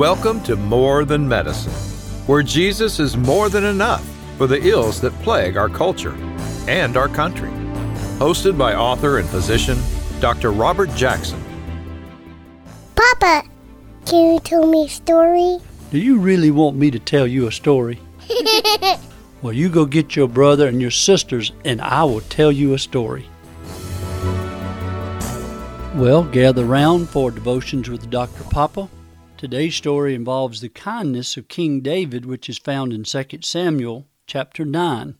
Welcome to More Than Medicine, where Jesus is more than enough for the ills that plague our culture and our country. Hosted by author and physician Dr. Robert Jackson. Papa, can you tell me a story? Do you really want me to tell you a story? well, you go get your brother and your sisters, and I will tell you a story. Well, gather round for devotions with Dr. Papa. Today's story involves the kindness of King David, which is found in 2 Samuel chapter 9.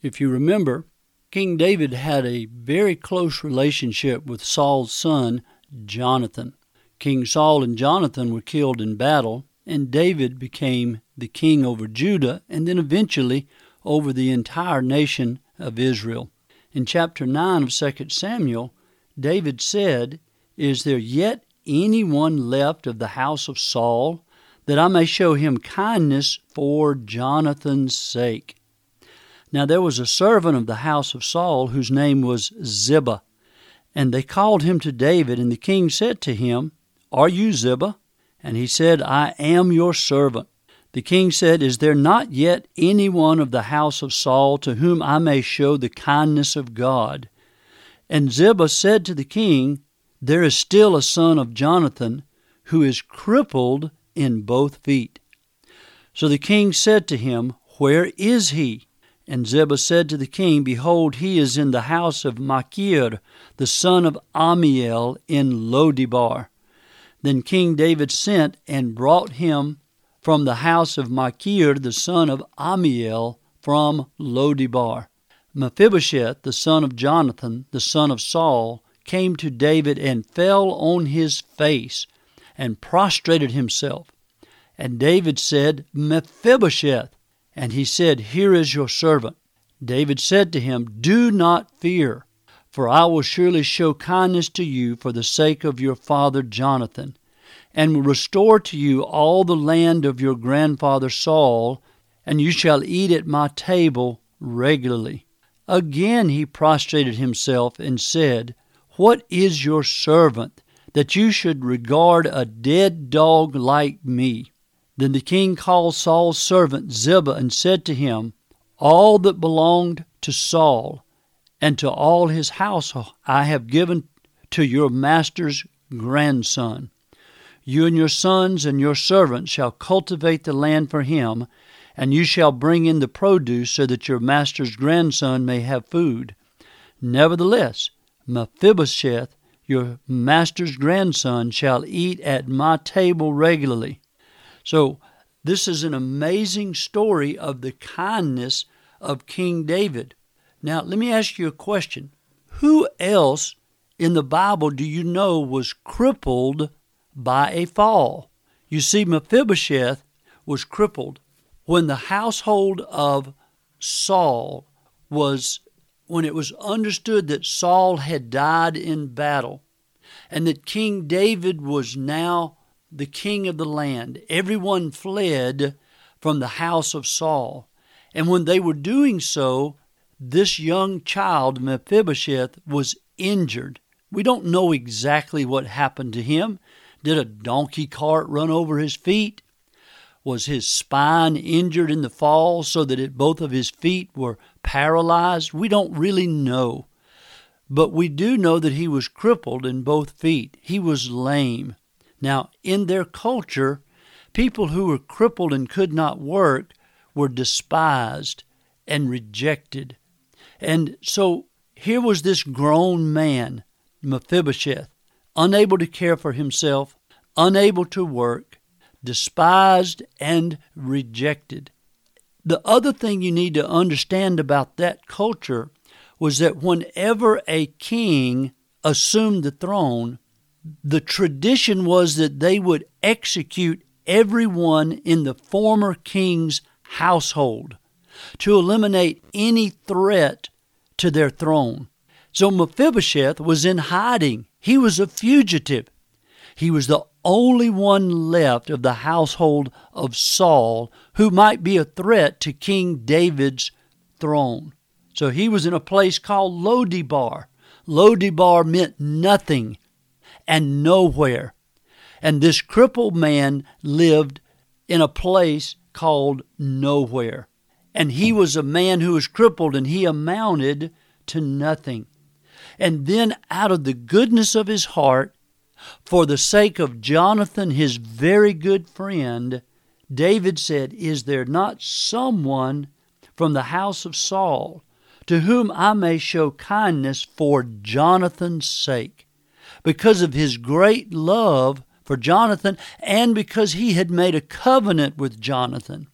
If you remember, King David had a very close relationship with Saul's son, Jonathan. King Saul and Jonathan were killed in battle, and David became the king over Judah and then eventually over the entire nation of Israel. In chapter 9 of 2 Samuel, David said, Is there yet any one left of the house of Saul, that I may show him kindness for Jonathan's sake? Now there was a servant of the house of Saul whose name was Ziba, and they called him to David, and the king said to him, Are you Ziba? And he said, I am your servant. The king said, Is there not yet any one of the house of Saul to whom I may show the kindness of God? And Ziba said to the king, There is still a son of Jonathan who is crippled in both feet. So the king said to him, Where is he? And Ziba said to the king, Behold, he is in the house of Machir, the son of Ammiel, in Lo-debar. Then King David sent and brought him from the house of Machir, the son of Ammiel, from Lo-debar. Mephibosheth, the son of Jonathan, the son of Saul, came to David and fell on his face and prostrated himself. And David said, Mephibosheth. And he said, Here is your servant. David said to him, Do not fear, for I will surely show kindness to you for the sake of your father Jonathan, and will restore to you all the land of your grandfather Saul, and you shall eat at my table regularly. Again he prostrated himself and said, What is your servant, that you should regard a dead dog like me? Then the king called Saul's servant Ziba and said to him, All that belonged to Saul and to all his household I have given to your master's grandson. You and your sons and your servants shall cultivate the land for him, and you shall bring in the produce so that your master's grandson may have food. Nevertheless, Mephibosheth, your master's grandson, shall eat at my table regularly. So, this is an amazing story of the kindness of King David. Now, let me ask you a question. Who else in the Bible do you know was crippled by a fall? You see, Mephibosheth was crippled when the household of Saul was, when it was understood that Saul had died in battle and that King David was now the king of the land, everyone fled from the house of Saul. And when they were doing so, this young child, Mephibosheth, was injured. We don't know exactly what happened to him. Did a donkey cart run over his feet? Was his spine injured in the fall so that it, both of his feet were paralyzed? We don't really know. But we do know that he was crippled in both feet. He was lame. Now, in their culture, people who were crippled and could not work were despised and rejected. And so here was this grown man, Mephibosheth, unable to care for himself, unable to work, despised and rejected. The other thing you need to understand about that culture was that whenever a king assumed the throne, the tradition was that they would execute everyone in the former king's household to eliminate any threat to their throne. So Mephibosheth was in hiding. He was a fugitive. He was the only one left of the household of Saul who might be a threat to King David's throne. So he was in a place called Lo-debar. Lo-debar meant nothing and nowhere. And this crippled man lived in a place called nowhere. And he was a man who was crippled and he amounted to nothing. And then, out of the goodness of his heart, for the sake of Jonathan, his very good friend, David said, Is there not someone from the house of Saul to whom I may show kindness for Jonathan's sake? Because of his great love for Jonathan, and because he had made a covenant with Jonathan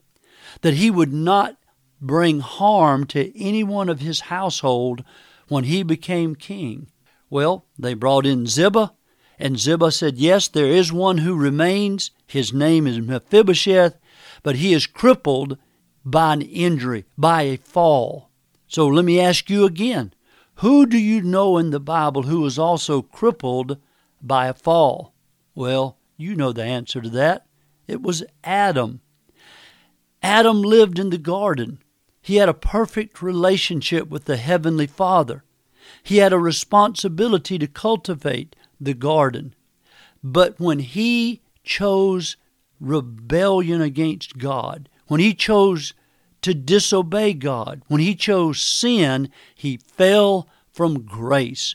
that he would not bring harm to any one of his household when he became king. Well, they brought in Ziba, and Ziba said, Yes, there is one who remains. His name is Mephibosheth, but he is crippled by an injury, by a fall. So let me ask you again who do you know in the Bible who was also crippled by a fall? Well, you know the answer to that. It was Adam. Adam lived in the garden. He had a perfect relationship with the Heavenly Father. He had a responsibility to cultivate the garden. But when he chose rebellion against God, when he chose to disobey God, when he chose sin, he fell from grace.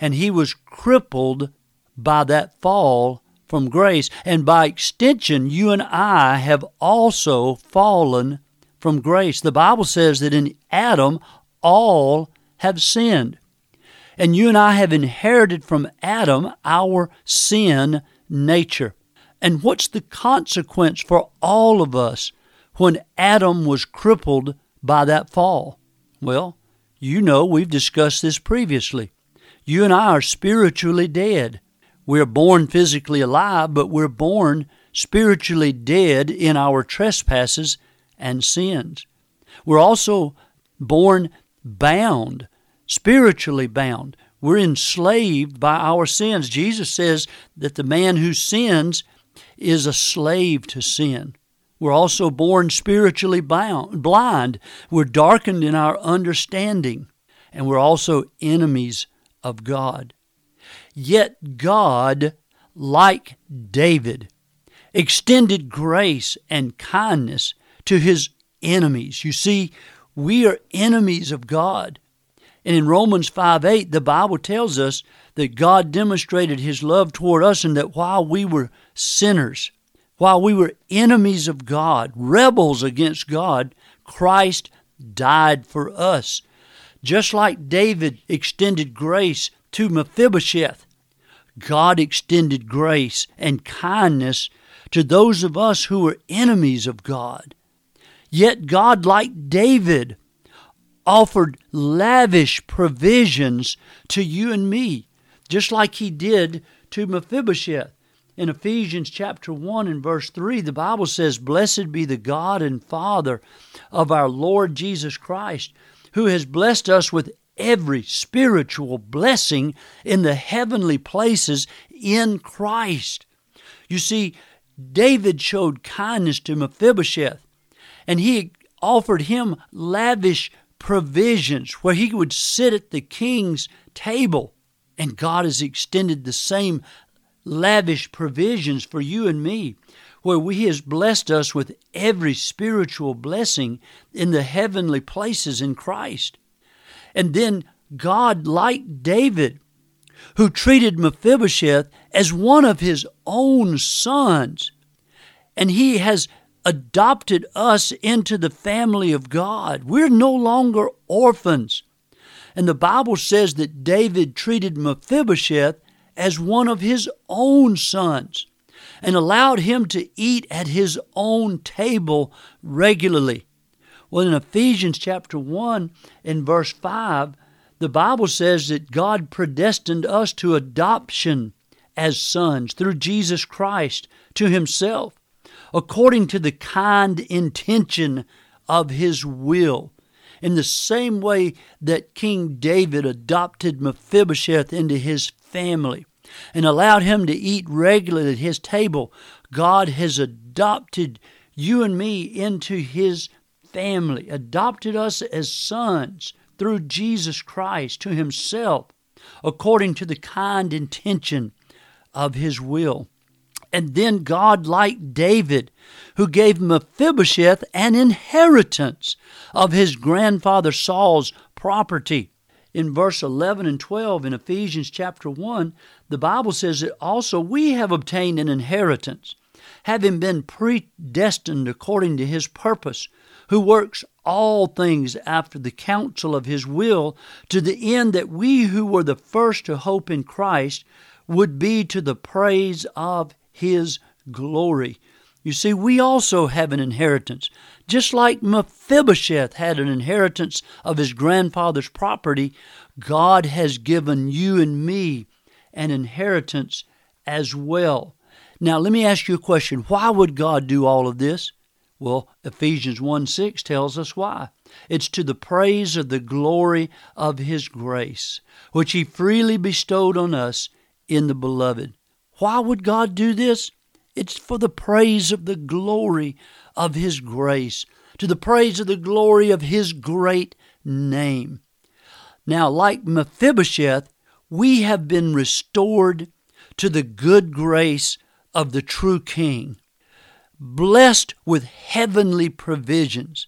And he was crippled by that fall from grace. And by extension, you and I have also fallen from grace. The Bible says that in Adam, all have sinned. And you and I have inherited from Adam our sin nature. And what's the consequence for all of us when Adam was crippled by that fall? Well, you know, we've discussed this previously. You and I are spiritually dead. We're born physically alive, but we're born spiritually dead in our trespasses and sins. We're also born bound, spiritually bound. We're enslaved by our sins. Jesus says that the man who sins is a slave to sin. We're also born spiritually bound, blind. We're darkened in our understanding, and we're also enemies of God. Yet God, like David, extended grace and kindness to his enemies. You see, we are enemies of God. And in Romans 5 8, the Bible tells us that God demonstrated his love toward us and that while we were sinners, while we were enemies of God, rebels against God, Christ died for us. Just like David extended grace to Mephibosheth, God extended grace and kindness to those of us who were enemies of God. Yet God, like David, offered lavish provisions to you and me, just like he did to Mephibosheth. In Ephesians chapter 1 and verse 3, the Bible says, Blessed be the God and Father of our Lord Jesus Christ, who has blessed us with every spiritual blessing in the heavenly places in Christ. You see, David showed kindness to Mephibosheth, and he offered him lavish provisions where he would sit at the king's table. And God has extended the same lavish provisions for you and me, where He has blessed us with every spiritual blessing in the heavenly places in Christ. And then God, like David, who treated Mephibosheth as one of his own sons, and he has adopted us into the family of God. We're no longer orphans. And the Bible says that David treated Mephibosheth as one of his own sons and allowed him to eat at his own table regularly. Well, in Ephesians chapter 1 and verse 5, the Bible says that God predestined us to adoption as sons through Jesus Christ to Himself, according to the kind intention of His will. In the same way that King David adopted Mephibosheth into his family and allowed him to eat regularly at his table, God has adopted you and me into his family, adopted us as sons through Jesus Christ to himself, according to the kind intention of his will. And then God, like David, who gave Mephibosheth an inheritance of his grandfather Saul's property. In verse 11 and 12 in Ephesians chapter 1, the Bible says that also we have obtained an inheritance, having been predestined according to his purpose, who works all things after the counsel of his will, to the end that we who were the first to hope in Christ would be to the praise of his glory. You see, we also have an inheritance. Just like Mephibosheth had an inheritance of his grandfather's property, God has given you and me an inheritance as well. Now, let me ask you a question. Why would God do all of this? Well, Ephesians 1 6 tells us why. It's to the praise of the glory of His grace, which He freely bestowed on us in the beloved. Why would God do this? It's for the praise of the glory of His grace, to the praise of the glory of His great name. Now, like Mephibosheth, we have been restored to the good grace of the true King, blessed with heavenly provisions,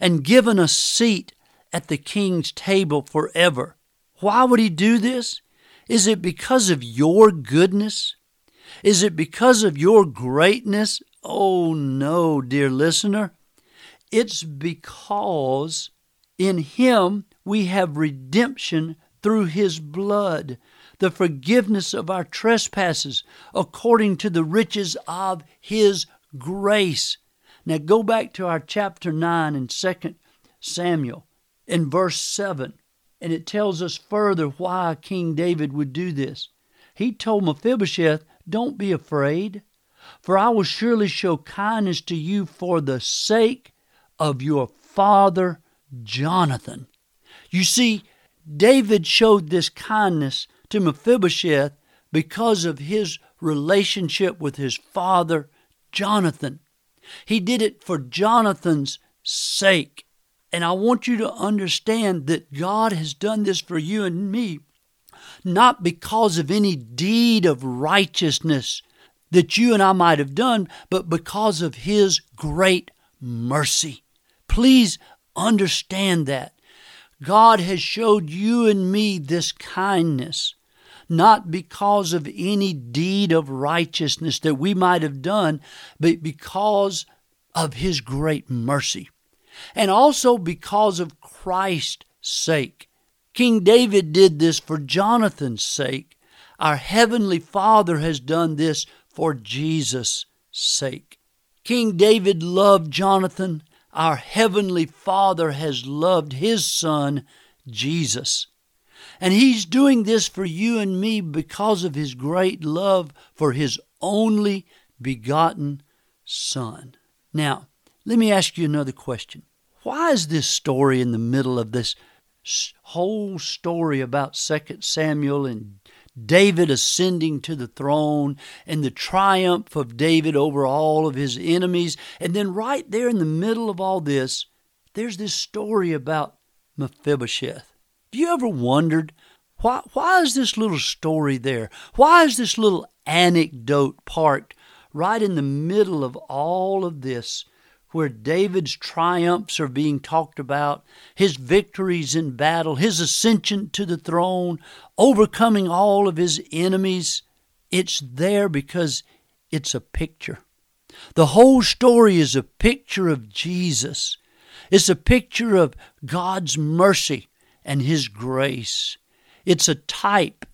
and given a seat at the King's table forever. Why would He do this? Is it because of your goodness? Is it because of your greatness? Oh, no, dear listener. It's because in Him we have redemption through His blood, the forgiveness of our trespasses according to the riches of His grace. Now go back to our chapter 9 in 2 Samuel in verse 7. And it tells us further why King David would do this. He told Mephibosheth, Don't be afraid, for I will surely show kindness to you for the sake of your father Jonathan. You see, David showed this kindness to Mephibosheth because of his relationship with his father Jonathan. He did it for Jonathan's sake. And I want you to understand that God has done this for you and me, not because of any deed of righteousness that you and I might have done, but because of His great mercy. Please understand that. God has showed you and me this kindness, not because of any deed of righteousness that we might have done, but because of His great mercy and also because of Christ's sake. King David did this for Jonathan's sake. Our Heavenly Father has done this for Jesus' sake. King David loved Jonathan. Our Heavenly Father has loved His Son, Jesus. And He's doing this for you and me because of His great love for His only begotten Son. Now, let me ask you another question. Why is this story in the middle of this whole story about Second Samuel and David ascending to the throne and the triumph of David over all of his enemies? And then, right there in the middle of all this, there's this story about Mephibosheth. Have you ever wondered why, why is this little story there? Why is this little anecdote parked right in the middle of all of this where David's triumphs are being talked about, his victories in battle, his ascension to the throne, overcoming all of his enemies. It's there because it's a picture. The whole story is a picture of Jesus. It's a picture of God's mercy and His grace. It's a type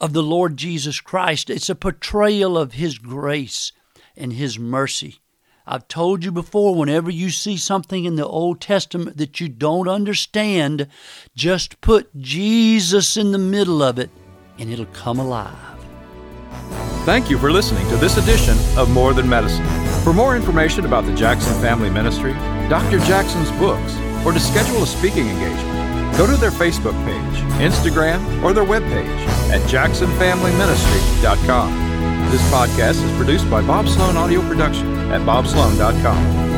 of the Lord Jesus Christ. It's a portrayal of His grace and His mercy. I've told you before, whenever you see something in the Old Testament that you don't understand, just put Jesus in the middle of it and it'll come alive. Thank you for listening to this edition of More Than Medicine. For more information about the Jackson Family Ministry, Dr. Jackson's books, or to schedule a speaking engagement, go to their Facebook page, Instagram, or their webpage at jacksonfamilyministry.com. This podcast is produced by Bob Slone Audio Production at bobslone.com.